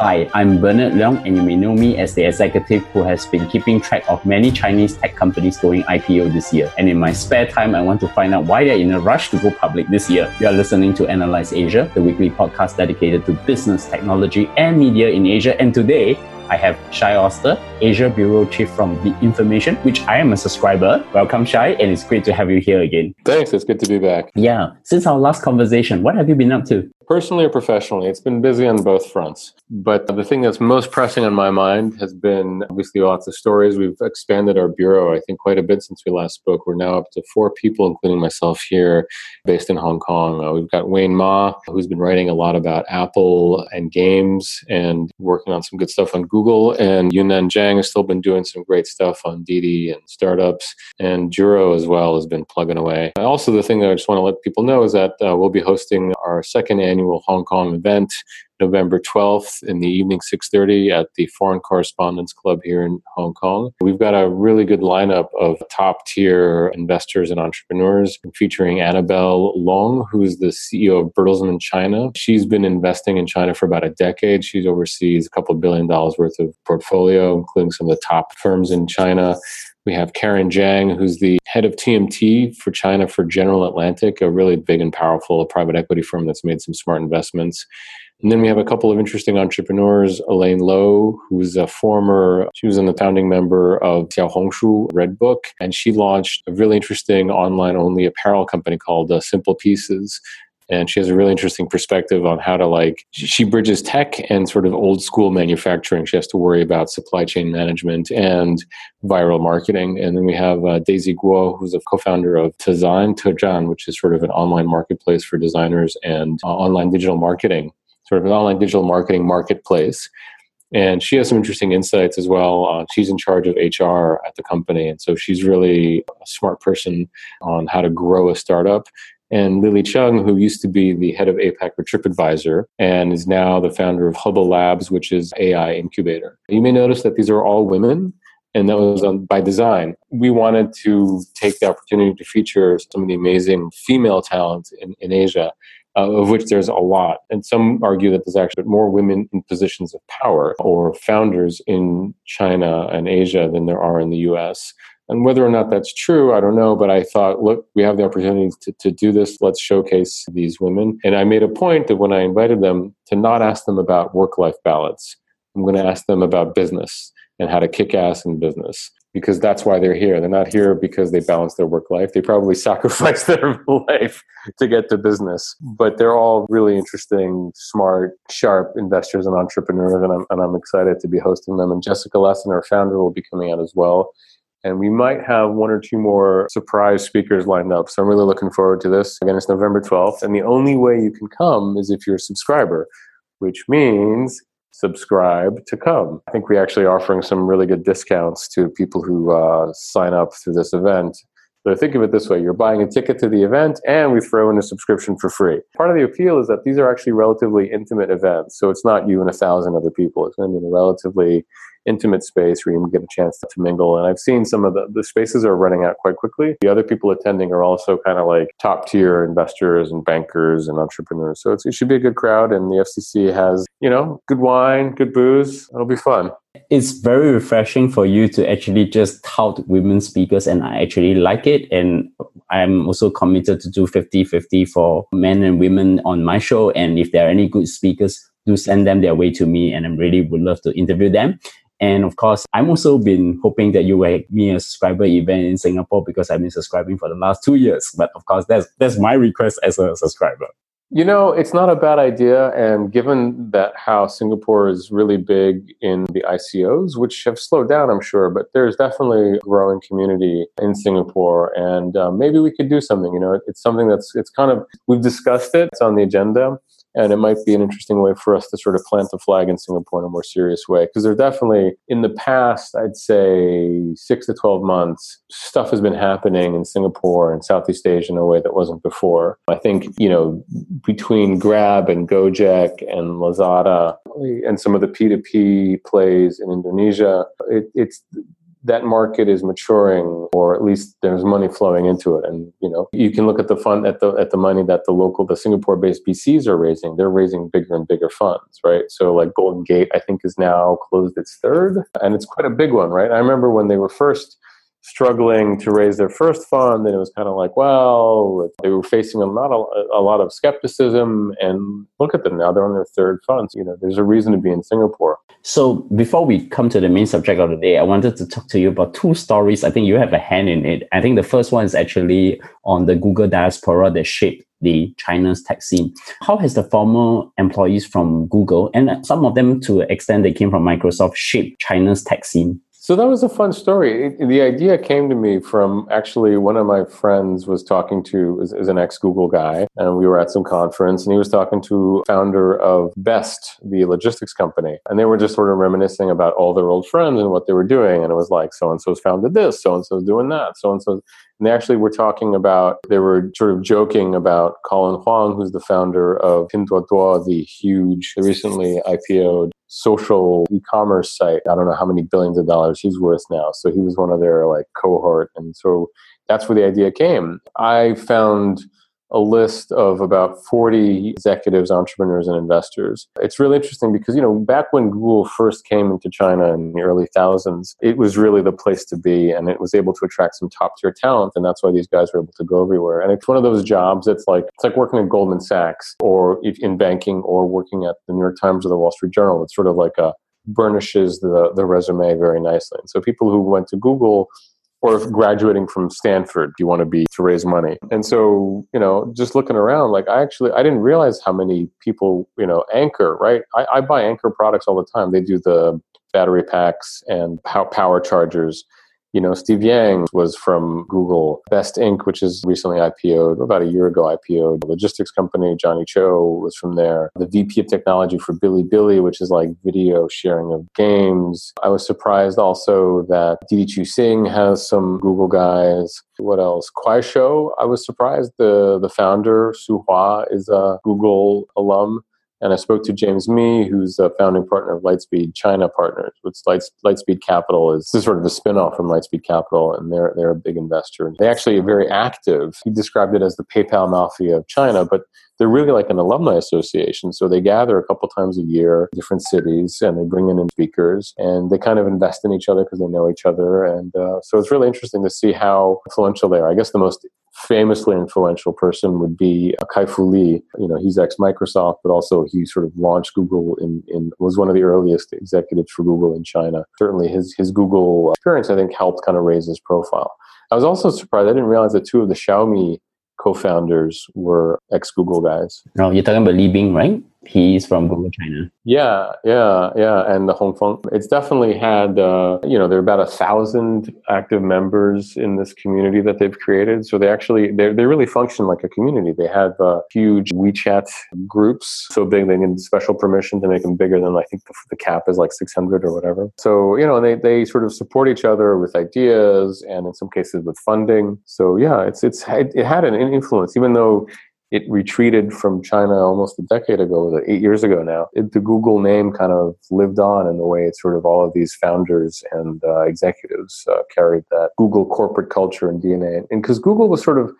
Hi, I'm Bernard Leong, and you may know me as the executive who has been keeping track of many Chinese tech companies going IPO this year. And in my spare time, I want to find out why they're in a rush to go public this year. You are listening to Analyse Asia, the weekly podcast dedicated to business, technology, and media in Asia. And today, I have Shai Oster, Asia Bureau Chief from The Information, which I am a subscriber. Welcome, Shai, and it's great to have you here again. Thanks. It's good to be back. Yeah. Since our last conversation, what have you been up to? Personally or professionally, it's been busy on both fronts. But the thing that's most pressing on my mind has been obviously lots of stories. We've expanded our bureau, I think, quite a bit since we last spoke. We're now up to four people, including myself here, based in Hong Kong. Uh, we've got Wayne Ma, who's been writing a lot about Apple and games and working on some good stuff on Google. And Yunan Zhang has still been doing some great stuff on Didi and startups. And Juro as well has been plugging away. Also, the thing that I just want to let people know is that uh, we'll be hosting our second annual annual Hong Kong event, November 12th in the evening 6:30 at the Foreign Correspondents Club here in Hong Kong. We've got a really good lineup of top-tier investors and entrepreneurs featuring Annabelle Long, who's the CEO of Bertelsmann China. She's been investing in China for about a decade. She oversees a couple billion dollars worth of portfolio, including some of the top firms in China. We have Karen Zhang, who's the head of TMT for China for General Atlantic, a really big and powerful private equity firm that's made some smart investments. And then we have a couple of interesting entrepreneurs, Elaine Low, who's a former, she was a founding member of Xiaohongshu Redbook, and she launched a really interesting online only apparel company called uh, Simple Pieces and she has a really interesting perspective on how to like she bridges tech and sort of old school manufacturing. She has to worry about supply chain management and viral marketing. And then we have uh, daisy guo who's a co-founder of Tezan Tezhan which is sort of an online marketplace for designers and uh, online digital marketing sort of an online digital marketing marketplace. And she has some interesting insights as well. Uh, she's in charge of HR at the company, and so she's really a smart person on how to grow a startup and Lily Chung, who used to be the head of APAC for TripAdvisor and is now the founder of Hubble Labs, which is AI incubator. You may notice that these are all women, and that was um, by design. We wanted to take the opportunity to feature some of the amazing female talent in, in Asia. Uh, of which there's a lot. And some argue that there's actually more women in positions of power or founders in China and Asia than there are in the US. And whether or not that's true, I don't know. But I thought, look, we have the opportunity to, to do this. Let's showcase these women. And I made a point that when I invited them to not ask them about work life balance, I'm going to ask them about business and how to kick ass in business because that's why they're here. They're not here because they balance their work life. They probably sacrifice their life to get to business. But they're all really interesting, smart, sharp investors and entrepreneurs, and I'm, and I'm excited to be hosting them. And Jessica Lessin, our founder, will be coming out as well and we might have one or two more surprise speakers lined up. So I'm really looking forward to this. Again, it's November 12th, and the only way you can come is if you're a subscriber, which means subscribe to come. I think we're actually offering some really good discounts to people who uh, sign up through this event. So think of it this way you're buying a ticket to the event, and we throw in a subscription for free. Part of the appeal is that these are actually relatively intimate events. So it's not you and a thousand other people, it's going to be a relatively intimate space where you can get a chance to, mingle. And I've seen some of the, the spaces are running out quite quickly. The other people attending are also kind of like top tier investors and bankers and entrepreneurs. So it should be a good crowd. And the FCC has, you know, good wine, good booze. It'll be fun. It's very refreshing for you to actually just tout women speakers, and I actually like it. And I'm also committed to do 50 50 for men and women on my show. And if there are any good speakers, do send them their way to me, and I really would love to interview them. And of course, I'm also been hoping that you will have me a subscriber event in Singapore because I've been subscribing for the last two years. But of course, that's that's my request as a subscriber. You know, it's not a bad idea. And given that how Singapore is really big in the ICOs, which have slowed down, I'm sure, but there's definitely a growing community in Singapore. And uh, maybe we could do something. You know, it's something that's, it's kind of, we've discussed it, it's on the agenda and it might be an interesting way for us to sort of plant the flag in Singapore in a more serious way. Because there definitely, in the past, I'd say six to 12 months, stuff has been happening in Singapore and Southeast Asia in a way that wasn't before. I think, you know, between Grab and Gojek and Lazada and some of the P2P plays in Indonesia, it, it's that market is maturing or at least there's money flowing into it. And you know you can look at the fund at the at the money that the local the singapore based vcs are raising. They're raising bigger and bigger funds right? So like golden gate i think is now closed its third. And it's quite a big one right? I remember when they were first struggling to raise their first fund and it was kind of like well they were facing a lot of a lot of skepticism and look at them now they're on their third fund you know there's a reason to be in singapore so before we come to the main subject of the day i wanted to talk to you about two stories i think you have a hand in it i think the first one is actually on the google diaspora that shaped the China's tech scene. How has the former employees from Google and some of them to extent they came from Microsoft shaped China's tech scene? So that was a fun story. It, the idea came to me from actually one of my friends was talking to is, is an ex Google guy, and we were at some conference, and he was talking to founder of Best, the logistics company, and they were just sort of reminiscing about all their old friends and what they were doing, and it was like so and so's founded this, so and so's doing that, so and so, and they actually were talking about they were sort of joking about Colin Huang, who's the founder of Pinduoduo, the huge recently IPO'd social e-commerce site. I don't know how many billions of dollars he's worth now. So he was one of their like cohort. And so that's where the idea came. I found a list of about 40 executives, entrepreneurs, and investors. It's really interesting because, you know, back when Google first came into China in the early thousands, it was really the place to be and it was able to attract some top tier talent. And that's why these guys were able to go everywhere. And it's one of those jobs that's like, it's like working at Goldman Sachs or in banking or working at the New York Times or the Wall Street Journal. It's sort of like a burnishes the, the resume very nicely. And so people who went to Google or if graduating from Stanford, you want to be to raise money. And so, you know, just looking around, like I actually I didn't realize how many people, you know, Anker, right? I, I buy Anker products all the time. They do the battery packs and power chargers you know, Steve Yang was from Google. Best Inc., which is recently IPO'd, about a year ago IPO'd. Logistics company, Johnny Chou, was from there. The VP of technology for Bilibili, which is like video sharing of games. I was surprised also that Didi Chuxing has some Google guys. What else? Kuaishou, I was surprised. The, the founder, Su Hua, is a Google alum. And I spoke to James Mi, who's a founding partner of Lightspeed China Partners, which Light, Lightspeed Capital is, is sort of a spinoff from Lightspeed Capital, and they're they're a big investor. They actually are very active. He described it as the PayPal mafia of China, but they're really like an alumni association. So they gather a couple times a year, different cities, and they bring in speakers, and they kind of invest in each other because they know each other. And uh, so it's really interesting to see how influential they are. I guess the most famously influential person would be uh, Kai-Fu Lee. You know, he's ex Microsoft, but also he sort of launched Google in, in was one of the earliest executives for Google in China. Certainly, his his Google uh, experience, I think, helped kind of raise his profile. I was also surprised. I didn't realize that two of the Xiaomi co-founders were ex-Google guys. No, you're talking about Lin Bin, right? He's from Google China. Yeah, yeah, yeah. And the Hongfeng, it's definitely had, uh, you know, there are about a thousand active members in this community that they've created. So they actually, they they really function like a community. They have uh, huge WeChat groups, so big they need special permission to make them bigger than I think the, the cap is like 600 or whatever. So you know, they they sort of support each other with ideas and in some cases with funding. So yeah, it's it's it, it had an influence, even though it retreated from China almost a decade ago, eight years ago now. It, the Google name kind of lived on in the way it's sort of all of these founders and uh, executives uh, carried that Google corporate culture and DNA. And because Google was sort of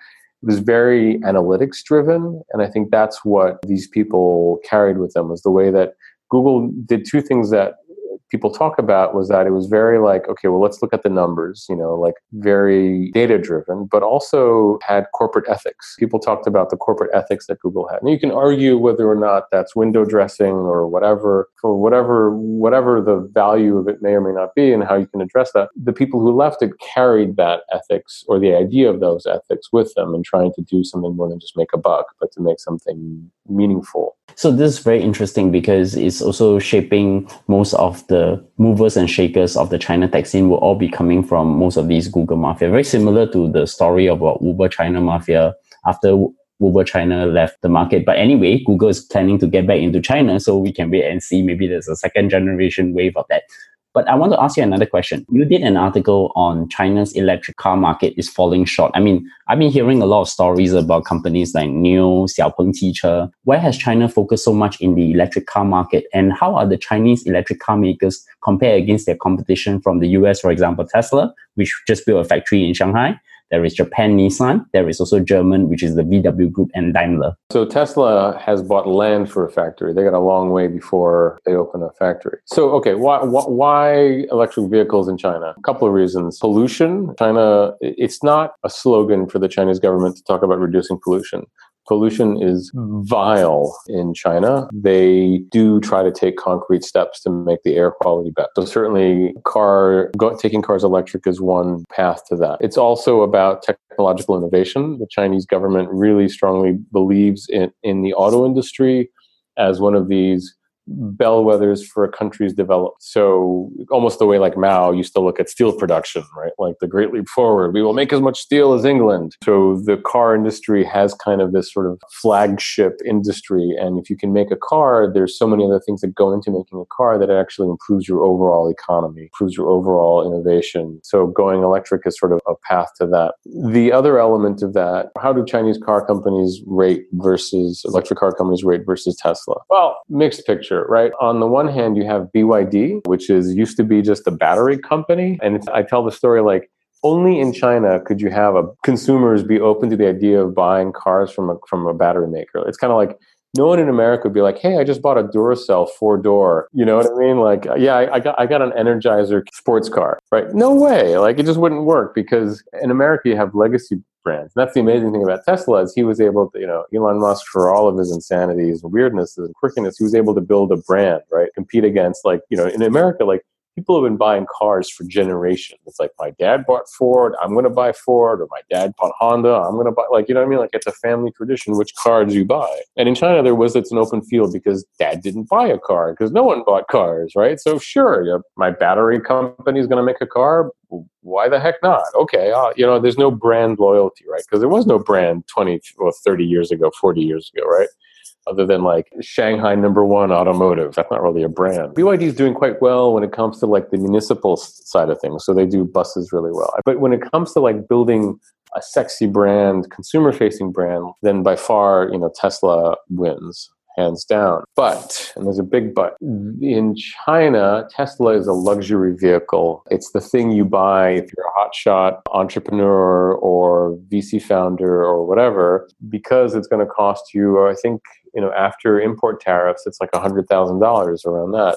was very analytics driven, and I think that's what these people carried with them was the way that Google did two things that people talk about was that it was very like, okay, well, let's look at the numbers, you know, like very data driven, but also had corporate ethics. People talked about the corporate ethics that Google had. And you can argue whether or not that's window dressing or whatever, for whatever, whatever the value of it may or may not be and how you can address that. The people who left it carried that ethics or the idea of those ethics with them and trying to do something more than just make a buck, but to make something meaningful. So this is very interesting because it's also shaping most of the movers and shakers of the China tech scene will all be coming from most of these Google mafia. Very similar to the story about Uber China mafia after Uber China left the market. But anyway, Google is planning to get back into China, so we can wait and see. Maybe there's a second generation wave of that. But I want to ask you another question. You did an article on China's electric car market is falling short. I mean, I've been hearing a lot of stories about companies like NIO, Xiaopeng Teacher. Why has China focused so much in the electric car market? And how are the Chinese electric car makers compare against their competition from the US, for example, Tesla, which just built a factory in Shanghai, there is Japan Nissan. There is also German, which is the VW Group and Daimler. So Tesla has bought land for a factory. They got a long way before they open a factory. So okay, why why electric vehicles in China? A couple of reasons. Pollution. China. It's not a slogan for the Chinese government to talk about reducing pollution pollution is vile in China. They do try to take concrete steps to make the air quality better. So certainly, car go, taking cars electric is one path to that. It's also about technological innovation. The Chinese government really strongly believes in in the auto industry as one of these bellwethers for a country's development. So almost the way like Mao used to look at steel production, right? Like the Great Leap Forward. We will make as much steel as England. So the car industry has kind of this sort of flagship industry. And if you can make a car, there's so many other things that go into making a car that it actually improves your overall economy, improves your overall innovation. So going electric is sort of a path to that. The other element of that, how do Chinese car companies rate versus electric car companies rate versus Tesla? Well, mixed picture right? On the one hand, you have BYD, which is used to be just a battery company. And I tell the story like, only in China could you have a, consumers be open to the idea of buying cars from a, from a battery maker. It's kind of like no one in America would be like, "Hey, I just bought a Duracell four door." You know what I mean? Like, yeah, I, I, got I got an Energizer sports car, right? No way! Like, it just wouldn't work because in America you have legacy brands. And that's the amazing thing about Tesla is he was able to, you know, Elon Musk for all of his insanities and weirdnesses and quirkiness, he was able to build a brand, right? Compete against like, you know, in America, like people have been buying cars for generations. It's like my dad bought Ford, I'm going to buy Ford, or my dad bought Honda, I'm going to buy. Like you know what I mean? Like it's a family tradition. Which cars you buy? And in China, there was it's an open field because dad didn't buy a car because no one bought cars, right? So sure, my battery company is going to make a car. Why the heck not? Okay, uh, you know, there's no brand loyalty, right? Because there was no brand 20 or 30 years ago, 40 years ago, right? Other than like Shanghai number one automotive. That's not really a brand. BYD is doing quite well when it comes to like the municipal side of things. So they do buses really well. But when it comes to like building a sexy brand, consumer facing brand, then by far, you know, Tesla wins hands down. But, and there's a big but, in China, Tesla is a luxury vehicle. It's the thing you buy if you're a hotshot entrepreneur or VC founder or whatever, because it's going to cost you, I think, you know, after import tariffs, it's like $100,000 around that.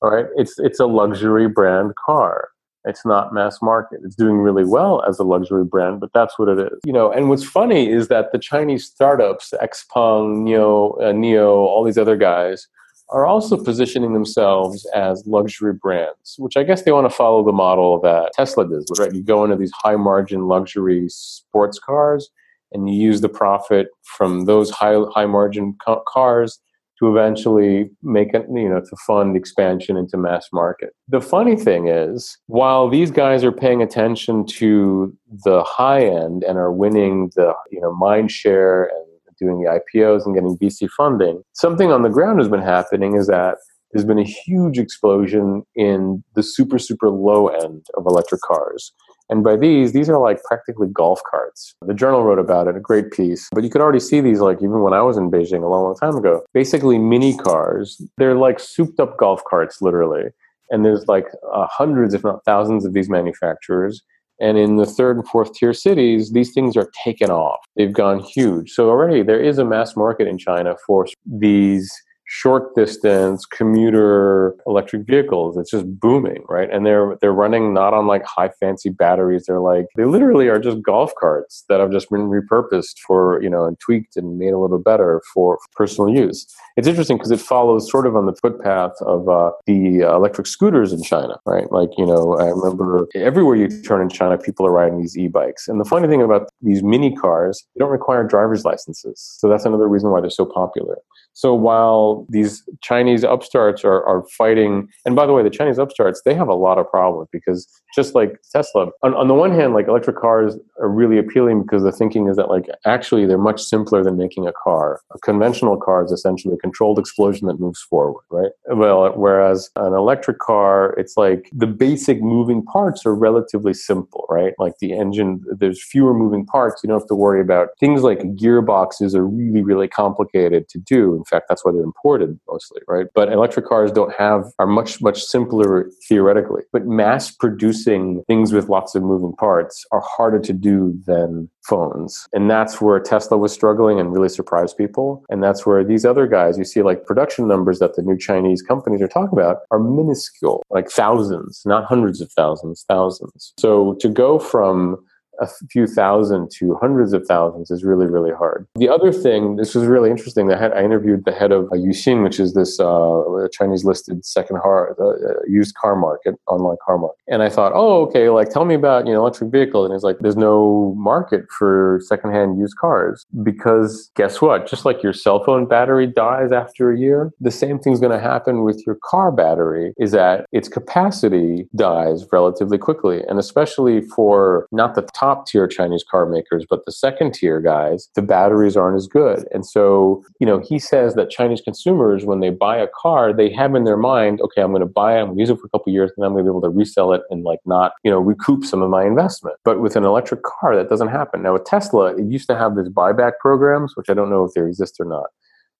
All right. It's, it's a luxury brand car. It's not mass market. It's doing really well as a luxury brand, but that's what it is. You know, and what's funny is that the Chinese startups, Xpeng, neo uh, NIO, all these other guys, are also positioning themselves as luxury brands, which I guess they want to follow the model that Tesla does. Right? You go into these high margin luxury sports cars, and you use the profit from those high high margin ca- cars to eventually make it, you know, to fund expansion into mass market. The funny thing is, while these guys are paying attention to the high end and are winning the, you know, mind share and doing the IPOs and getting VC funding, something on the ground has been happening is that there's been a huge explosion in the super, super low end of electric cars. And by these, these are like practically golf carts. The journal wrote about it, a great piece. But you could already see these, like even when I was in Beijing a long, long time ago. Basically, mini cars. They're like souped up golf carts, literally. And there's like uh, hundreds, if not thousands, of these manufacturers. And in the third and fourth tier cities, these things are taken off. They've gone huge. So already there is a mass market in China for these short distance commuter electric vehicles. It's just booming right? And they're they're running not on like high fancy batteries. They're like they literally are just golf carts that have just been repurposed for you know and tweaked and made a little better for personal use. It's interesting because it follows sort of on the footpath of uh, the uh, electric scooters in china right? Like you know i remember everywhere you turn in china people are riding these e-bikes. And the funny thing about these mini cars they don't require driver's licenses. So that's another reason why they're so popular So while these Chinese upstarts are, are fighting, and by the way, the Chinese upstarts, they have a lot of problems because just like Tesla, on, on the one hand, like electric cars are really appealing because the thinking is that like actually they're much simpler than making a car. A conventional car is essentially a controlled explosion that moves forward, right? Well, whereas an electric car, it's like the basic moving parts are relatively simple, right? Like the engine, there's fewer moving parts. You don't have to worry about things like gearboxes are really, really complicated to do. Fact, that's why they're imported mostly, right? But electric cars don't have, are much, much simpler theoretically. But mass producing things with lots of moving parts are harder to do than phones. And that's where Tesla was struggling and really surprised people. And that's where these other guys, you see like production numbers that the new Chinese companies are talking about are minuscule, like thousands, not hundreds of thousands, thousands. So to go from a few thousand to hundreds of thousands is really, really hard. The other thing, this was really interesting. I, had, I interviewed the head of uh, Uxin, which is this uh, Chinese listed second car, uh, used car market, online car market. And I thought, oh, okay, like tell me about you know electric vehicles. And he's like, there's no market for secondhand used cars because guess what? Just like your cell phone battery dies after a year, the same thing's going to happen with your car battery. Is that its capacity dies relatively quickly, and especially for not the top top tier Chinese car makers, but the second tier guys, the batteries aren't as good. And so, you know, he says that Chinese consumers, when they buy a car, they have in their mind, okay, I'm going to buy it, I'm going to use it for a couple years, and I'm going to be able to resell it and like not, you know, recoup some of my investment. But with an electric car, that doesn't happen. Now with Tesla, it used to have these buyback programs, which I don't know if they exist or not.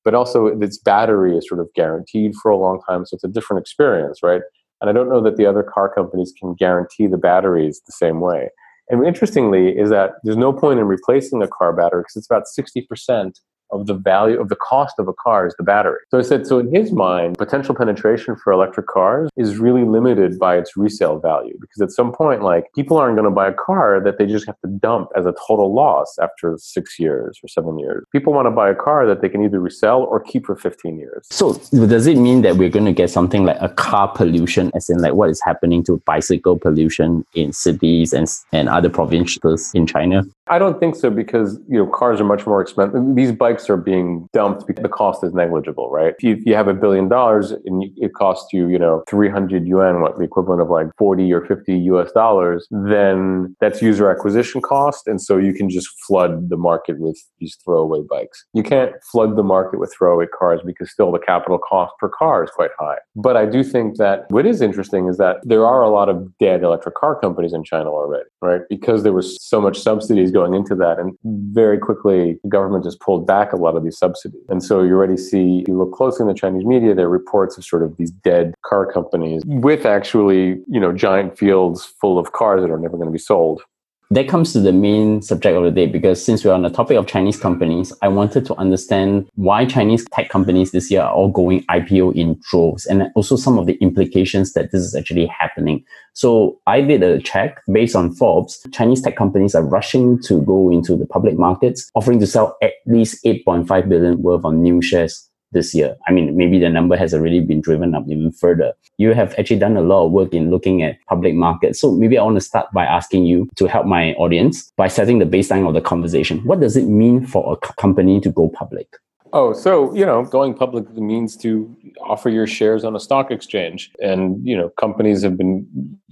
But also, its battery is sort of guaranteed for a long time, so it's a different experience, right? And I don't know that the other car companies can guarantee the batteries the same way. And interestingly, is that there's no point in replacing a car battery because it's about 60% of the value of the cost of a car is the battery. So I said, so in his mind, potential penetration for electric cars is really limited by its resale value because at some point, like people aren't going to buy a car that they just have to dump as a total loss after six years or seven years. People want to buy a car that they can either resell or keep for 15 years. So does it mean that we're going to get something like a car pollution, as in like what is happening to bicycle pollution in cities and, and other provinces in China? I don't think so because you know cars are much more expensive. These bikes are being dumped because the cost is negligible, right? If you, if you have a billion dollars and it costs you, you know, 300 yuan, what the equivalent of like 40 or 50 US dollars, then that's user acquisition cost. And so you can just flood the market with these throwaway bikes. You can't flood the market with throwaway cars because still the capital cost per car is quite high. But I do think that what is interesting is that there are a lot of dead electric car companies in China already, right? Because there was so much subsidies going into that. And very quickly, the government just pulled back a lot of these subsidies. And so you already see, if you look closely in the Chinese media, there are reports of sort of these dead car companies with actually, you know, giant fields full of cars that are never going to be sold that comes to the main subject of the day because since we're on the topic of Chinese companies, I wanted to understand why Chinese tech companies this year are all going IPO in droves and also some of the implications that this is actually happening. So I did a check based on Forbes. Chinese tech companies are rushing to go into the public markets, offering to sell at least 8.5 billion worth of new shares this year. I mean, maybe the number has already been driven up even further. You have actually done a lot of work in looking at public markets. So maybe I want to start by asking you to help my audience by setting the baseline of the conversation. What does it mean for a company to go public? Oh, so you know, going public means to offer your shares on a stock exchange, and you know, companies have been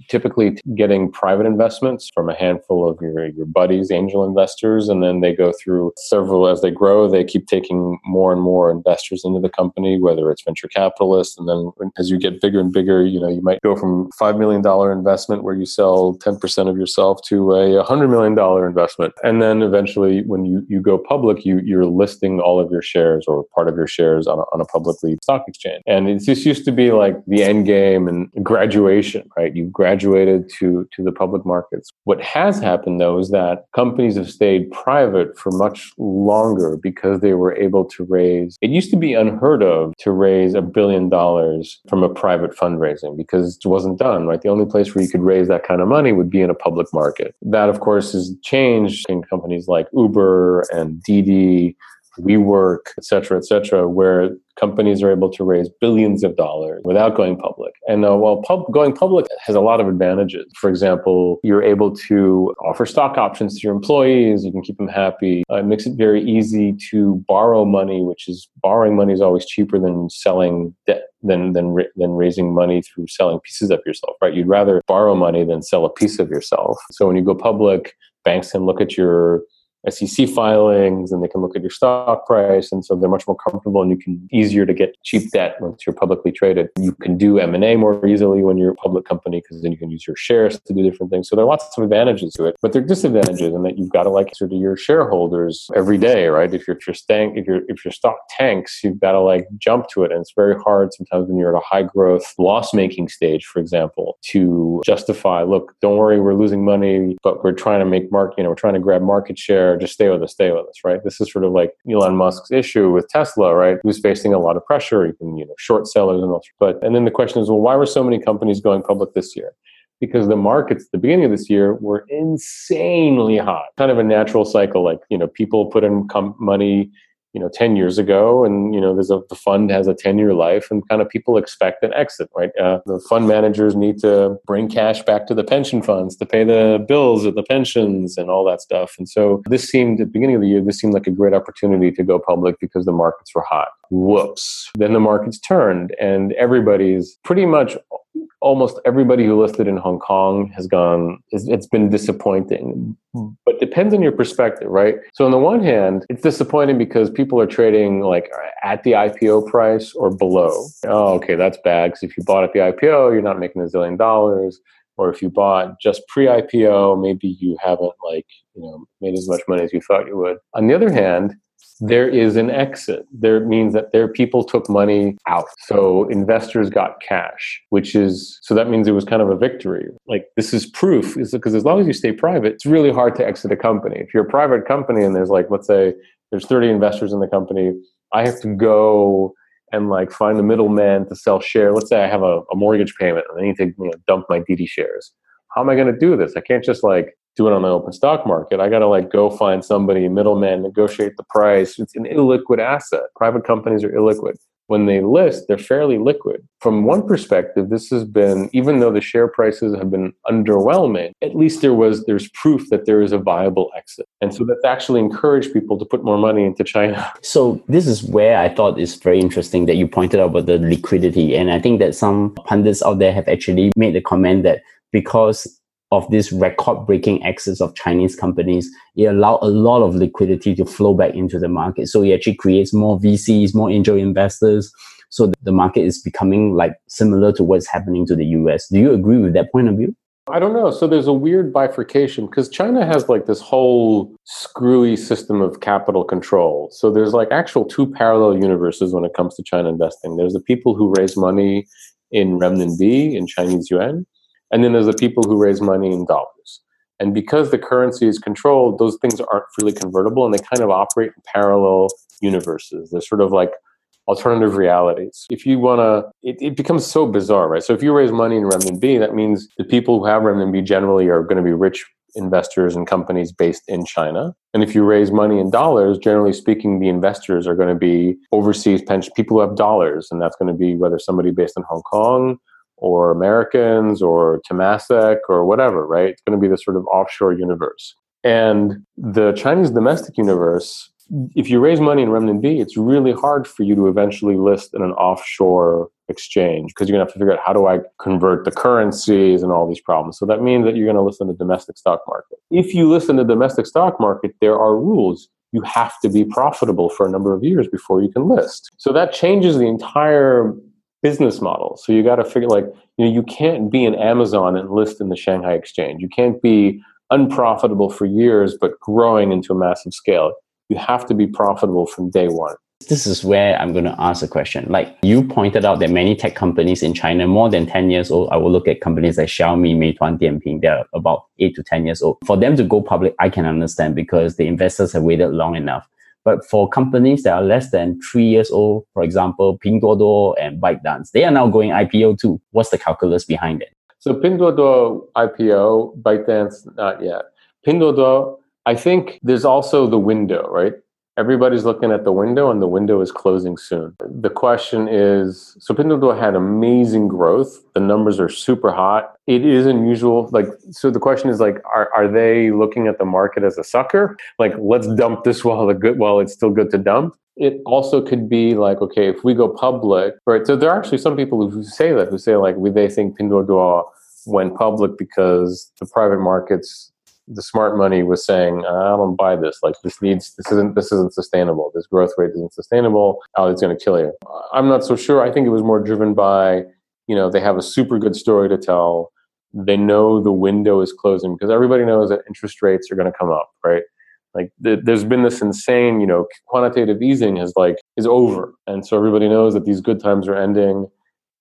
typically getting private investments from a handful of your, your buddies, angel investors, and then they go through several as they grow. They keep taking more and more investors into the company, whether it's venture capitalists, and then as you get bigger and bigger, you know, you might go from five million dollar investment where you sell ten percent of yourself to a hundred million dollar investment, and then eventually, when you you go public, you you're listing all of your shares or part of your shares on a, on a publicly stock exchange. And it just used to be like the end game and graduation, right? You graduated to, to the public markets. What has mm-hmm. happened though is that companies have stayed private for much longer because they were able to raise, it used to be unheard of to raise a billion dollars from a private fundraising because it wasn't done, right? The only place where you could raise that kind of money would be in a public market. That, of course, has changed in companies like Uber and Didi WeWork, et cetera, et cetera, where companies are able to raise billions of dollars without going public. And uh, while pub- going public has a lot of advantages, for example, you're able to offer stock options to your employees, you can keep them happy. Uh, it makes it very easy to borrow money, which is borrowing money is always cheaper than selling debt. Than than than raising money through selling pieces of yourself, right? You'd rather borrow money than sell a piece of yourself. So when you go public, banks can look at your SEC filings and they can look at your stock price. And so they're much more comfortable and you can easier to get cheap debt once you're publicly traded. You can do M&A more easily when you're a public company because then you can use your shares to do different things. So there are lots of advantages to it, but there are disadvantages in that you've got to like answer to your shareholders every day, right? If you're, if your if your stock tanks, you've got to like jump to it. And it's very hard sometimes when you're at a high growth loss making stage, for example, to justify, look, don't worry, we're losing money, but we're trying to make market, you know, we're trying to grab market share just stay with us, stay with us, right? This is sort of like Elon Musk's issue with Tesla, right? Who's facing a lot of pressure, even you know, short sellers and all. But and then the question is, well, why were so many companies going public this year? Because the markets at the beginning of this year were insanely hot. Kind of a natural cycle, like you know, people put in com- money you know 10 years ago and you know there's a the fund has a 10 year life and kind of people expect an exit right? Uh, the fund managers need to bring cash back to the pension funds to pay the bills of the pensions and all that stuff. And so this seemed at the beginning of the year this seemed like a great opportunity to go public because the markets were hot. Whoops. Then the markets turned and everybody's pretty much almost everybody who listed in Hong Kong has gone, it's been disappointing. But depends on your perspective, right? So on the one hand, it's disappointing because people are trading like at the IPO price or below. Oh, okay, that's bad. Because if you bought at the IPO, you're not making a zillion dollars. Or if you bought just pre-IPO, maybe you haven't like, you know, made as much money as you thought you would. On the other hand, there is an exit. There means that their people took money out. So investors got cash, which is so that means it was kind of a victory. Like this is proof because as long as you stay private, it's really hard to exit a company. If you're a private company and there's like let's say there's 30 investors in the company, I have to go and like find a middleman to sell share. Let's say I have a, a mortgage payment and I need to you know, dump my Didi shares. How am I going to do this? I can't just like do it on the open stock market. I got to like go find somebody, middleman, negotiate the price. It's an illiquid asset. Private companies are illiquid. When they list, they're fairly liquid. From one perspective, this has been, even though the share prices have been underwhelming, at least there was, there's proof that there is a viable exit. And so that's actually encouraged people to put more money into China. So this is where I thought is very interesting that you pointed out about the liquidity. And I think that some pundits out there have actually made the comment that because of this record breaking exits of Chinese companies, it allowed a lot of liquidity to flow back into the market. So it actually creates more VCs, more angel investors. So the market is becoming like similar to what's happening to the US. Do you agree with that point of view? I don't know. So there's a weird bifurcation because China has like this whole screwy system of capital control. So there's like actual two parallel universes when it comes to China investing. There's the people who raise money in renminbi, in Chinese yuan, and then there's the people who raise money in dollars. And because the currency is controlled, those things aren't freely convertible and they kind of operate in parallel universes. They're sort of like alternative realities. If you want to, it, it, becomes so bizarre, right? So if you raise money in renminbi, that means the people who have renminbi generally are going to be rich investors and companies based in China. And if you raise money in dollars, generally speaking, the investors are going to be overseas pension people who have dollars. And that's going to be whether somebody based in Hong Kong or Americans or Temasek or whatever, right? It's going to be this sort of offshore universe. And the Chinese domestic universe, if you raise money in renminbi, it's really hard for you to eventually list in an offshore exchange because you're going to have to figure out how do I convert the currencies and all these problems. So that means that you're going to list in the domestic stock market. If you list in the domestic stock market, there are rules. You have to be profitable for a number of years before you can list. So that changes the entire business model. So you got to figure like, you know, you can't be an Amazon and list in the Shanghai exchange. You can't be unprofitable for years but growing into a massive scale. You have to be profitable from day one. This is where I'm going to ask a question. Like you pointed out that many tech companies in China, more than 10 years old, I will look at companies like Xiaomi, Meituan, Dianping, they're about 8 to 10 years old. For them to go public, I can understand because the investors have waited long enough. But for companies that are less than three years old, for example, Pinduoduo and ByteDance, they are now going IPO too. What's the calculus behind it? So Pinduoduo IPO, ByteDance not yet. Pinduoduo, I think there's also the window, right? Everybody's looking at the window and the window is closing soon. The question is so Pinduoduo had amazing growth. The numbers are super hot. It is unusual. Like, so the question is like, are, are they looking at the market as a sucker? Like, let's dump this while the good while it's still good to dump. It also could be like, okay, if we go public, right? So there are actually some people who say that, who say like, they think Pinduoduo went public because the private markets the smart money was saying, uh, I don't buy this. Like this needs this isn't this isn't sustainable. This growth rate isn't sustainable. Oh, it's going to kill you. I'm not so sure. I think it was more driven by, you know, they have a super good story to tell. They know the window is closing because everybody knows that interest rates are going to come up, right? Like th- there's been this insane, you know, quantitative easing is like is over, and so everybody knows that these good times are ending.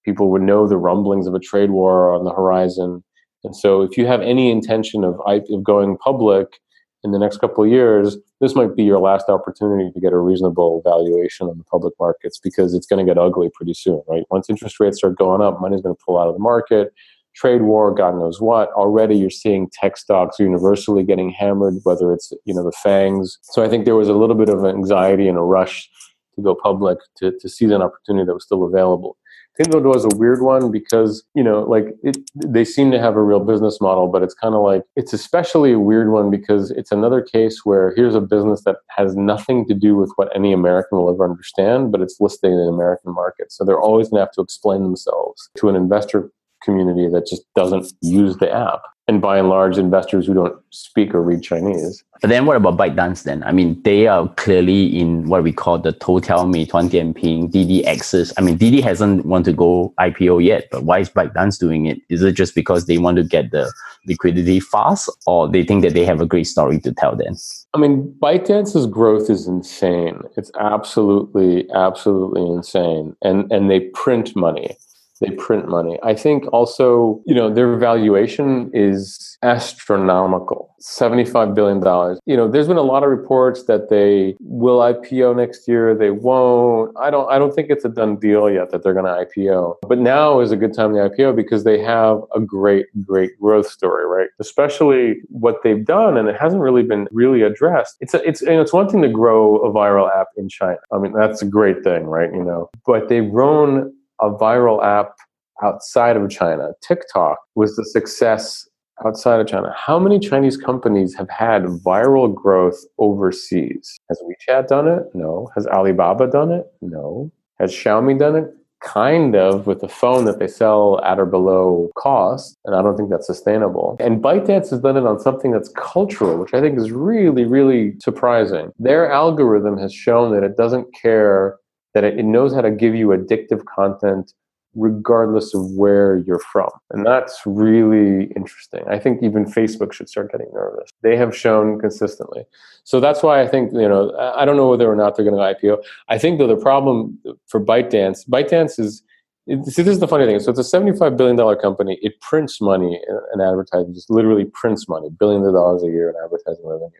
People would know the rumblings of a trade war on the horizon and so, if you have any intention of, of going public in the next couple of years, this might be your last opportunity to get a reasonable valuation on the public markets because it's going to get ugly pretty soon, right? Once interest rates start going up, money's going to pull out of the market. Trade war, God knows what. Already, you're seeing tech stocks universally getting hammered, whether it's you know the FAANGs. So I think there was a little bit of anxiety and a rush to go public to, to seize an opportunity that was still available. Pinduoduo is a weird one because you know, like it, they seem to have a real business model, but it's kind of like it's especially a weird one because it's another case where here's a business that has nothing to do with what any American will ever understand, but it's listed in American market, so they're always going to have to explain themselves to an investor community that just doesn't use the app and by and large investors who don't speak or read Chinese. But then what about ByteDance then? I mean, they are clearly in what we call the Toutiao, Meituan, Dianping, Didi axis. I mean, Didi hasn't want to go IPO yet, but why is ByteDance doing it? Is it just because they want to get the liquidity fast or they think that they have a great story to tell then? I mean, ByteDance's growth is insane. It's absolutely, absolutely insane. And and they print money they print money. I think also, you know, their valuation is astronomical. $75 billion. You know, there's been a lot of reports that they will IPO next year, they won't. I don't I don't think it's a done deal yet that they're going to IPO. But now is a good time to IPO because they have a great great growth story, right? Especially what they've done and it hasn't really been really addressed. It's a, it's you know, it's one thing to grow a viral app in China. I mean, that's a great thing, right, you know. But they've grown a viral app outside of China. TikTok was the success outside of China. How many Chinese companies have had viral growth overseas? Has WeChat done it? No. Has Alibaba done it? No. Has Xiaomi done it? Kind of with a phone that they sell at or below cost, and I don't think that's sustainable. And ByteDance has done it on something that's cultural, which I think is really, really surprising. Their algorithm has shown that it doesn't care that it, knows how to give you addictive content regardless of where you're from. And that's really interesting. I think even Facebook should start getting nervous. They have shown consistently. So that's why I think, you know, I don't know whether or not they're going to IPO. I think though the problem for ByteDance, ByteDance is see this is the funny thing. So it's a 75 billion dollar company. It prints money in advertising, just literally prints money, billions of dollars a year in advertising revenue.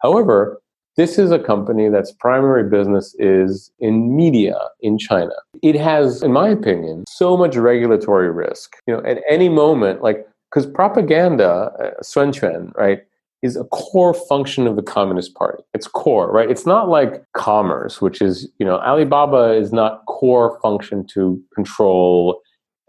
However, this is a company that's primary business is in media in China. It has, in my opinion, so much regulatory risk. You know, at any moment, like because propaganda, uh, Sun right, is a core function of the Communist Party. It's core, right? It's not like commerce, which is, you know, Alibaba is not core function to control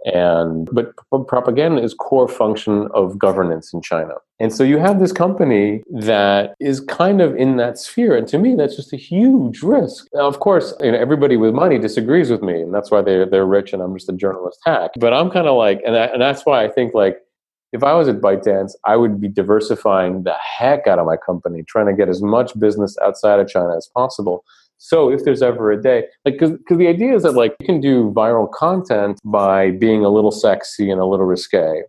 and but propaganda is core function of governance in China. And so you have this company that is kind of in that sphere. And to me, that's just a huge risk. Now, of course, you know, everybody with money disagrees with me, and that's why they're, they're rich and I'm just a journalist hack. But I'm kind of like, and, I, and that's why I think like, if I was at ByteDance, I would be diversifying the heck out of my company, trying to get as much business outside of China as possible so if there's ever a day, like, because the idea is that like you can do viral content by being a little sexy and a little risque,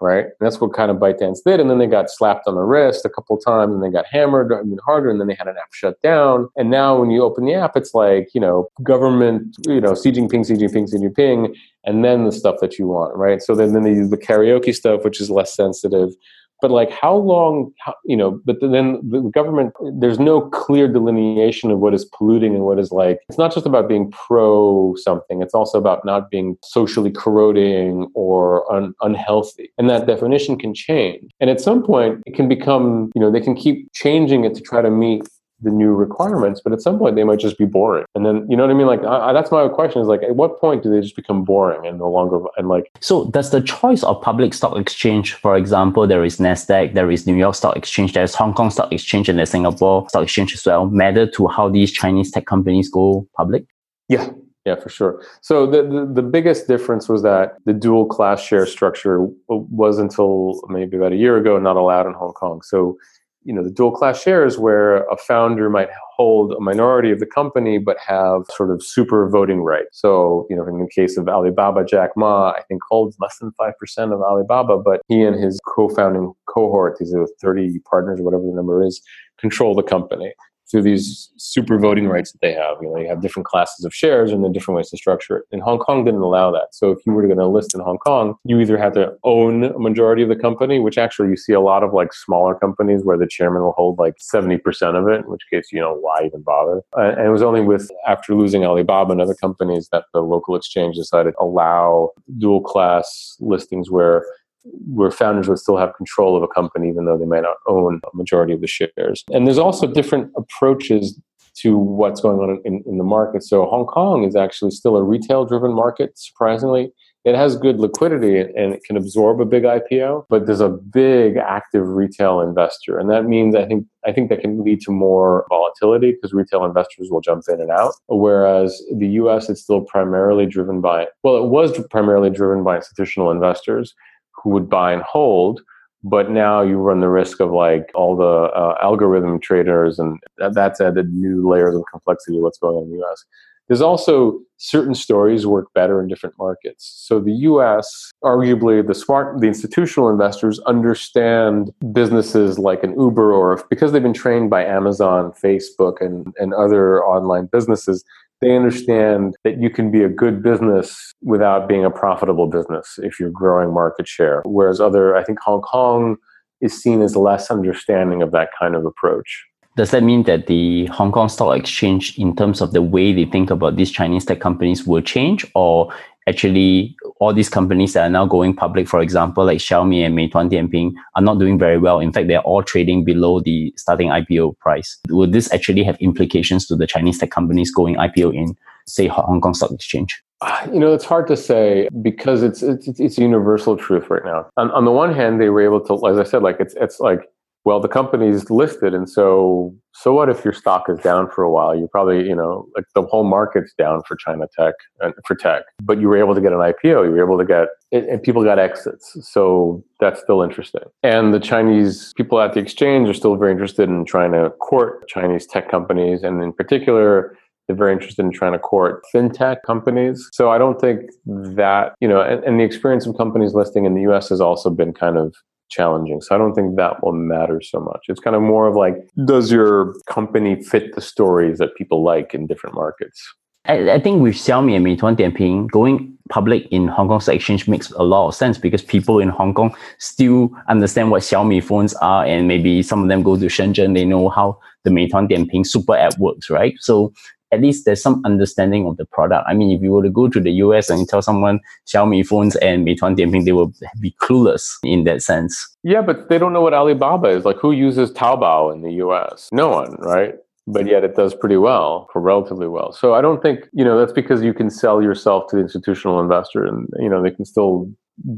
right? And that's what kind of ByteDance did. And then they got slapped on the wrist a couple times, and they got hammered even harder, and then they had an app shut down. And now when you open the app, it's like you know government, you know Xi Jinping, Xi Jinping, Xi Jinping, and then the stuff that you want, right? So then then they use the karaoke stuff, which is less sensitive but like how long how, you know but then the government there's no clear delineation of what is polluting and what is like it's not just about being pro something it's also about not being socially corroding or un- unhealthy. And that definition can change. And at some point it can become you know they can keep changing it to try to meet the new requirements, but at some point they might just be boring. And then, you know what I mean? Like, I, that's my question is like, at what point do they just become boring and no longer, and like. So, does the choice of public stock exchange, for example, there is NASDAQ, there is New York Stock Exchange, there's Hong Kong Stock Exchange, and there's Singapore Stock Exchange as well, matter to how these Chinese tech companies go public? Yeah, yeah, for sure. So the, the, the biggest difference was that the dual class share structure was until maybe about a year ago not allowed in Hong Kong. So you know the dual class shares where a founder might hold a minority of the company but have sort of super voting rights. So you know in the case of alibaba jack ma i think holds less than 5% of alibaba but he and his co-founding cohort these are 30 partners whatever the number is control the company through these super voting rights that they have. You know, you have different classes of shares and then different ways to structure it. And Hong Kong didn't allow that. So if you were going to list in Hong Kong, you either had to own a majority of the company, which actually you see a lot of like smaller companies where the chairman will hold like 70% of it, in which case, you know, why even bother? And it was only with after losing Alibaba and other companies that the local exchange decided to allow dual class listings where where founders would still have control of a company even though they might not own a majority of the shares. And there's also different approaches to what's going on in, in the market. So Hong Kong is actually still a retail driven market, surprisingly. It has good liquidity and it can absorb a big IPO, but there's a big active retail investor. And that means I think I think that can lead to more volatility because retail investors will jump in and out. Whereas the US is still primarily driven by well, it was primarily driven by institutional investors who would buy and hold but now you run the risk of like all the uh, algorithm traders and that's added new layers of complexity to what's going on in the us there's also certain stories work better in different markets so the us arguably the smart the institutional investors understand businesses like an uber or because they've been trained by amazon facebook and, and other online businesses they understand that you can be a good business without being a profitable business if you're growing market share. Whereas other, I think Hong Kong is seen as less understanding of that kind of approach. Does that mean that the Hong Kong Stock Exchange, in terms of the way they think about these Chinese tech companies, will change, or actually all these companies that are now going public, for example, like Xiaomi and Meituan Dianping, are not doing very well. In fact, they're all trading below the starting IPO price. Will this actually have implications to the Chinese tech companies going IPO in, say, Hong Kong Stock Exchange? You know, it's hard to say because it's it's it's universal truth right now. On, on the one hand, they were able to, as I said, like it's it's like well the company's listed and so so what if your stock is down for a while you probably you know like the whole market's down for china tech and for tech but you were able to get an ipo you were able to get and people got exits so that's still interesting and the chinese people at the exchange are still very interested in trying to court chinese tech companies and in particular they're very interested in trying to court fintech companies. So I don't think that, you know, and, and, the experience of companies listing in the US has also been kind of challenging. So I don't think that will matter so much. It's kind of more of like, does your company fit the stories that people like in different markets? I, I think with Xiaomi and Meituan Dianping, going public in Hong Kong Stock Exchange makes a lot of sense because people in Hong Kong still understand what Xiaomi phones are, and maybe some of them go to Shenzhen, they know how the Meituan Dianping super app works, right? So at least there's some understanding of the product. I mean, if you were to go to the US and tell someone Xiaomi phones and Meituan Dianping, they will be clueless in that sense. Yeah, but they don't know what Alibaba is. Like, who uses Taobao in the US? No one, right? But yet it does pretty well, for relatively well. So I don't think, you know, that's because you can sell yourself to the institutional investor and, you know, they can still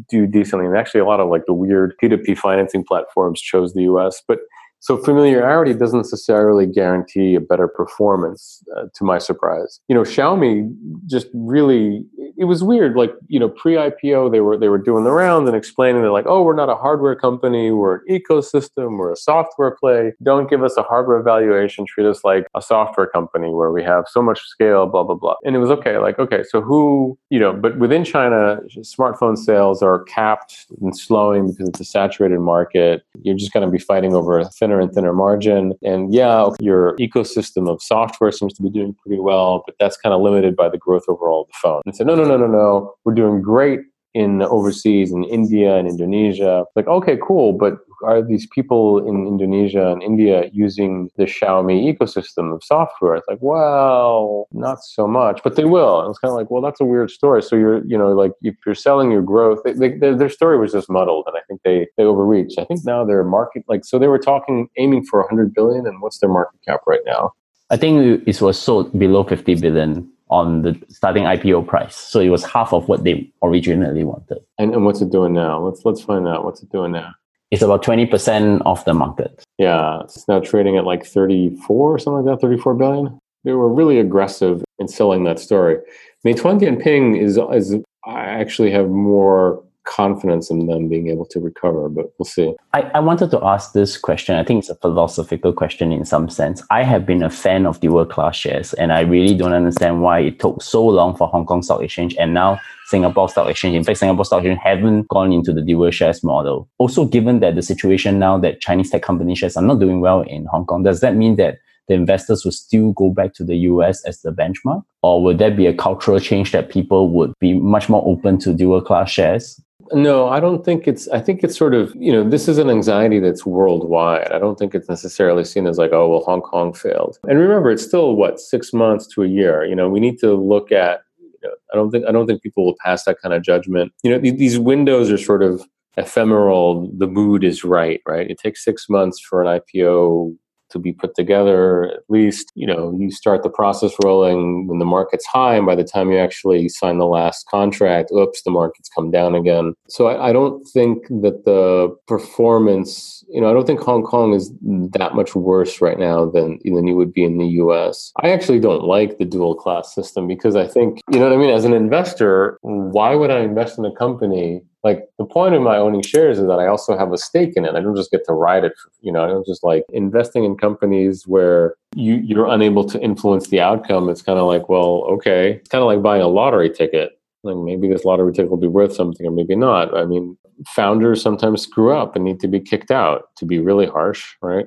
do decently. And actually, a lot of like the weird P2P financing platforms chose the US. But so familiarity doesn't necessarily guarantee a better performance, uh, to my surprise. You know, Xiaomi just really it was weird. Like you know, pre-IPO, they were they were doing the rounds and explaining they're like, oh, we're not a hardware company, we're an ecosystem, we're a software play. Don't give us a hardware valuation. Treat us like a software company where we have so much scale, blah blah blah. And it was okay. Like okay, so who you know? But within China, smartphone sales are capped and slowing because it's a saturated market. You're just going to be fighting over a thin thinner and thinner margin. And yeah, your ecosystem of software seems to be doing pretty well, but that's kind of limited by the growth overall of the phone. And said, no, no, no, no, no. We're doing great in overseas in India and Indonesia. Like, okay, cool, but are these people in Indonesia and India using the Xiaomi ecosystem of software? It's like, well, not so much, but they will. And it's kind of like, well, that's a weird story. So you're, you know, like if you're selling your growth, they, they, their, their story was just muddled, and I think they they overreached. I think now their market, like, so they were talking aiming for 100 billion, and what's their market cap right now? I think it was sold below 50 billion on the starting IPO price. So it was half of what they originally wanted. And, and what's it doing now? Let's let's find out what's it doing now. It's about 20% of the market. Yeah, it's now trading at like 34 or something like that, 34 billion. They were really aggressive in selling that story. Meituan Dianping is is I actually have more confidence in them being able to recover, but we'll see. I, I wanted to ask this question. I think it's a philosophical question in some sense. I have been a fan of dual class shares, and I really don't understand why it took so long for Hong Kong Stock Exchange and now Singapore Stock Exchange. In fact, Singapore Stock Exchange haven't gone into the dual shares model. Also, given that the situation now that Chinese tech company shares are not doing well in Hong Kong, does that mean that the investors will still go back to the US as the benchmark? Or would there be a cultural change that people would be much more open to dual class shares? No, I don't think it's, I think it's sort of, you know, this is an anxiety that's worldwide. I don't think it's necessarily seen as like, oh, well, Hong Kong failed. And remember, it's still what, six months to a year. You know, we need to look at, you know, I don't think, I don't think people will pass that kind of judgment. You know, these windows are sort of ephemeral. The mood is right, right? It takes six months for an IPO to be put together. At least, you know, you start the process rolling when the market's high, and by the time you actually sign the last contract, oops, the market's come down again. So I, I don't think that the performance, you know, I don't think Hong Kong is that much worse right now than than you would be in the U.S. I actually don't like the dual class system because I think, you know what I mean. As an investor, why would I invest in a company like the point of my owning shares is that I also have a stake in it. I don't just get to ride it. You know, I don't just like investing in companies where you you're unable to influence the outcome. It's kind of like, well, okay, it's kind of like buying a lottery ticket. Like maybe this lottery ticket will be worth something, or maybe not. I mean, founders sometimes screw up and need to be kicked out. To be really harsh, right?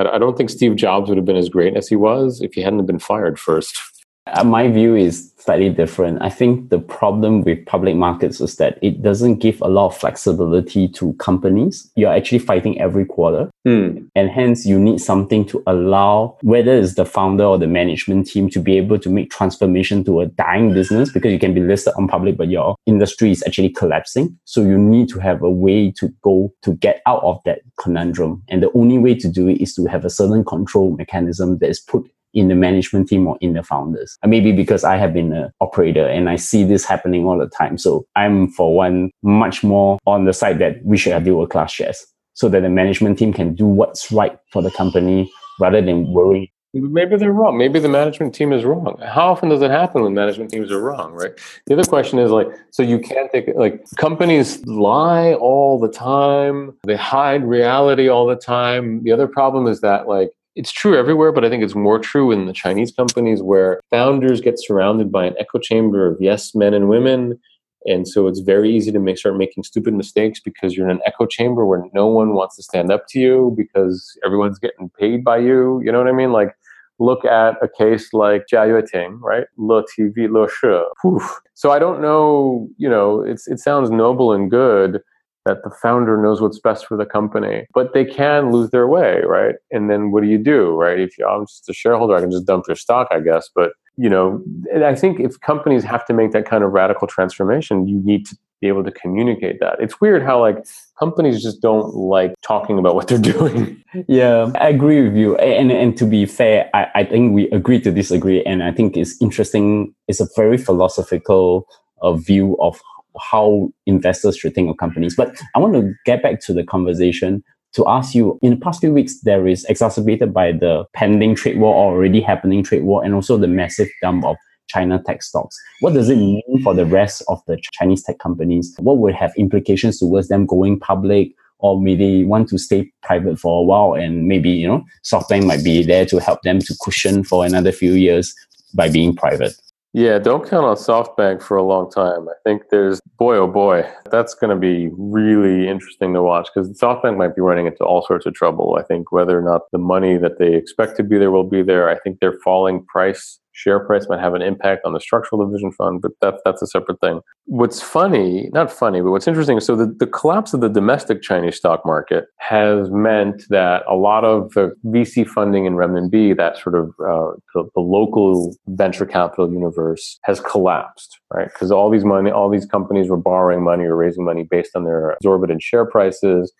I don't think Steve Jobs would have been as great as he was if he hadn't been fired first. Uh, my view is slightly different. I think the problem with public markets is that it doesn't give a lot of flexibility to companies. You're actually fighting every quarter. Mm. And hence you need something to allow whether it's the founder or the management team to be able to make transformation to a dying business because you can be listed on public, but your industry is actually collapsing. So you need to have a way to go to get out of that conundrum. And the only way to do it is to have a certain control mechanism that is put in the management team or in the founders. Uh, maybe because I have been an operator and I see this happening all the time. So I'm, for one, much more on the side that we should have dual class shares so that the management team can do what's right for the company rather than worry Maybe they're wrong. Maybe the management team is wrong. How often does it happen when management teams are wrong, right? The other question is like, so you can't take like companies lie all the time. They hide reality all the time. The other problem is that like it's true everywhere, but I think it's more true in the Chinese companies where founders get surrounded by an echo chamber of yes men and women. And so it's very easy to make, start making stupid mistakes because you're in an echo chamber where no one wants to stand up to you because everyone's getting paid by you. You know what I mean? Like, look at a case like Jia Yueting, right? Le TV, Le Shi. So I don't know, you know, it's, it sounds noble and good, that the founder knows what's best for the company, but they can lose their way, right? And then what do you do, right? If you, I'm just a shareholder, I can just dump your stock, I guess. But you know, I think if companies have to make that kind of radical transformation, you need to be able to communicate that. It's weird how like companies just don't like talking about what they're doing. Yeah, I agree with you. And and to be fair, I, I think we agree to disagree. And I think it's interesting. It's a very philosophical uh, view of how investors should think of companies. But I want to get back to the conversation to ask you in the past few weeks, there is exacerbated by the pending trade war or already happening trade war and also the massive dump of China tech stocks. What does it mean for the rest of the Chinese tech companies? What would have implications towards them going public? Or maybe want to stay private for a while and maybe, you know, SoftBank might be there to help them to cushion for another few years by being private. Yeah, don't count on SoftBank for a long time. I think there's, boy, oh boy, that's going to be really interesting to watch because SoftBank might be running into all sorts of trouble. I think whether or not the money that they expect to be there will be there. I think their falling price share price might have an impact on the structural division fund, but that, that's a separate thing. What's funny, not funny, but what's interesting, so the, the collapse of the domestic Chinese stock market has meant that a lot of the VC funding in renminbi, that sort of uh, the, the local venture capital universe, has collapsed, right? Because all these money, all these companies were borrowing money or raising money based on their exorbitant share prices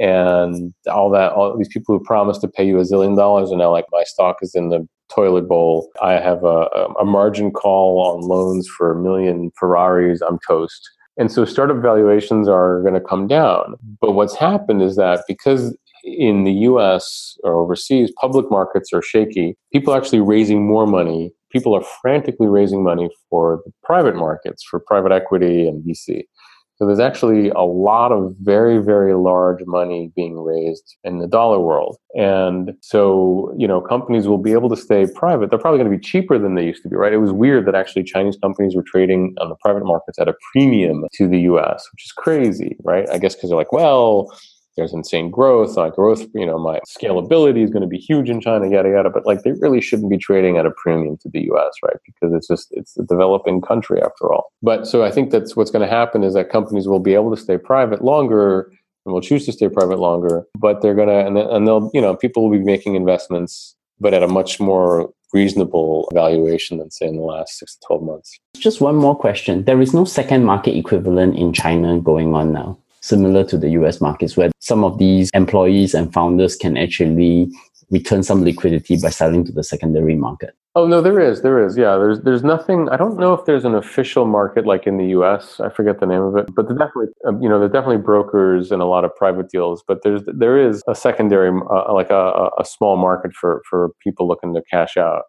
and all that all these people who promised to pay you a zillion dollars are now like my stock is in the toilet bowl. I have a, a margin call on loans for a million ferraris i'm toast and so startup valuations are going to come down. But what's happened is that because in the us or overseas public markets are shaky people are actually raising more money. People are frantically raising money for the private markets for private equity and vc so there's actually a lot of very, very large money being raised in the dollar world. And so, you know, companies will be able to stay private. They're probably going to be cheaper than they used to be, right? It was weird that actually Chinese companies were trading on the private markets at a premium to the US, which is crazy, right? I guess because they're like, well, there's insane growth. My growth, you know, my scalability is going to be huge in China, yada yada. But like, they really shouldn't be trading at a premium to the U.S., right? Because it's just it's a developing country after all. But so I think that's what's going to happen is that companies will be able to stay private longer and will choose to stay private longer. But they're gonna and and they'll you know people will be making investments, but at a much more reasonable valuation than say in the last six to 12 months. Just one more question. There is no second market equivalent in China going on now similar to the US markets, where some of these employees and founders can actually return some liquidity by selling to the secondary market. Oh no, there is, there is, yeah. There's, there's nothing. I don't know if there's an official market like in the U.S. I forget the name of it, but definitely, um, you know, there's definitely brokers and a lot of private deals. But there's, there is a secondary, uh, like a, a small market for for people looking to cash out.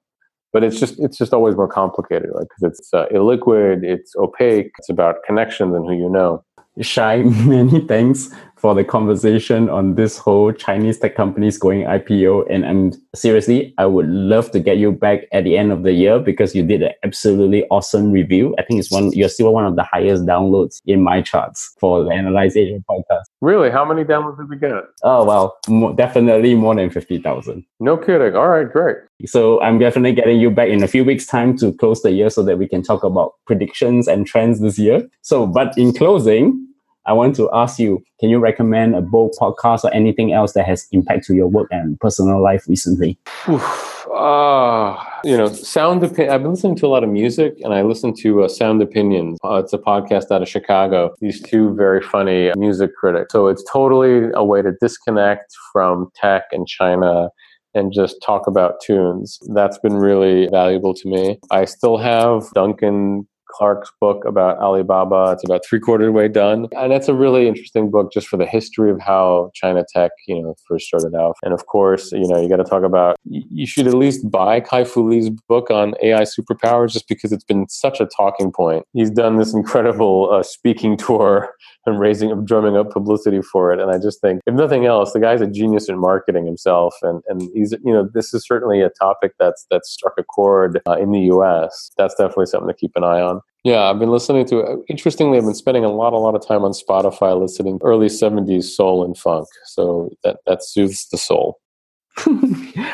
But it's just, it's just always more complicated, like because it's uh, illiquid, it's opaque, it's about connections and who you know. Shai, many thanks for the conversation on this whole Chinese tech companies going IPO. And I'm seriously, I would love to get you back at the end of the year because you did an absolutely awesome review. I think it's one, you're still one of the highest downloads in my charts for the Analyse Asia podcast. Really? How many downloads did we get? Oh, well, mo- definitely more than 50,000. No kidding. All right, great. So I'm definitely getting you back in a few weeks' time to close the year so that we can talk about predictions and trends this year. So, but in closing, I want to ask you, can you recommend a book, podcast, or anything else that has impact to your work and personal life recently? Uh, you know, Sound Opinion. I've been listening to a lot of music, and I listen to uh, Sound Opinions. Uh, it's a podcast out of Chicago. These two very funny music critics. So it's totally a way to disconnect from tech and China and just talk about tunes. That's been really valuable to me. I still have Duncan Clark's book about Alibaba. It's about three quarter way done. And it's a really interesting book just for the history of how China tech, you know, first started out. And of course, you know, you got to talk about, you should at least buy Kai Fu Lee's book on AI superpowers just because it's been such a talking point. He's done this incredible uh, speaking tour and raising up, drumming up publicity for it. And I just think, if nothing else, the guy's a genius in marketing himself. And, and he's, you know, this is certainly a topic that's, that's struck a chord uh, in the US. That's definitely something to keep an eye on. Yeah, I've been listening to. Interestingly, I've been spending a lot, a lot of time on Spotify listening early '70s soul and funk. So that that soothes the soul.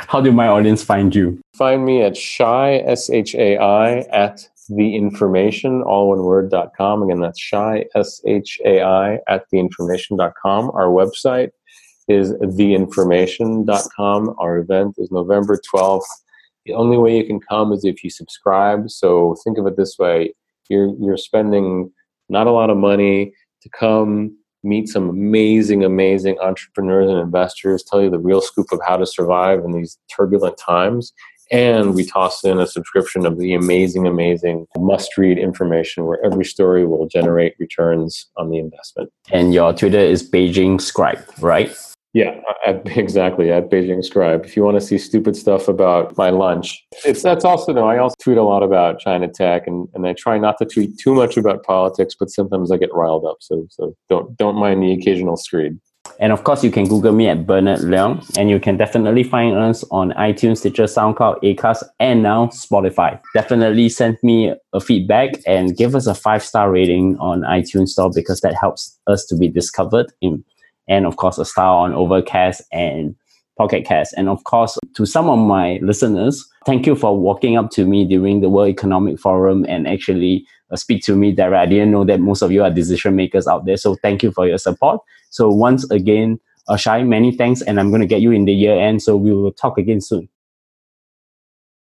How do my audience find you? Find me at shai s h a i at the information all one word dot com. Again, that's shai s h a i at the information dot com. Our website is theinformation.com. Our event is November 12th. The only way you can come is if you subscribe. So think of it this way you're you're spending not a lot of money to come meet some amazing, amazing entrepreneurs and investors, tell you the real scoop of how to survive in these turbulent times. And we toss in a subscription of the amazing, amazing must read information where every story will generate returns on the investment. And your Twitter is Beijing Scribe, right? Yeah, at, exactly at Beijing Scribe. If you want to see stupid stuff about my lunch, it's that's also no. I also tweet a lot about China tech, and, and I try not to tweet too much about politics, but sometimes I get riled up. So so don't don't mind the occasional screed. And of course, you can Google me at Bernard Leong, and you can definitely find us on iTunes, Stitcher, SoundCloud, Acast, and now Spotify. Definitely send me a feedback and give us a five star rating on iTunes Store because that helps us to be discovered in and of course a star on Overcast and Pocket Cast. And of course, to some of my listeners, thank you for walking up to me during the World Economic Forum and actually speak to me direct. I didn't know that most of you are decision makers out there. So thank you for your support. So once again, uh, Shai, many thanks. And I'm going to get you in the year end. So we will talk again soon.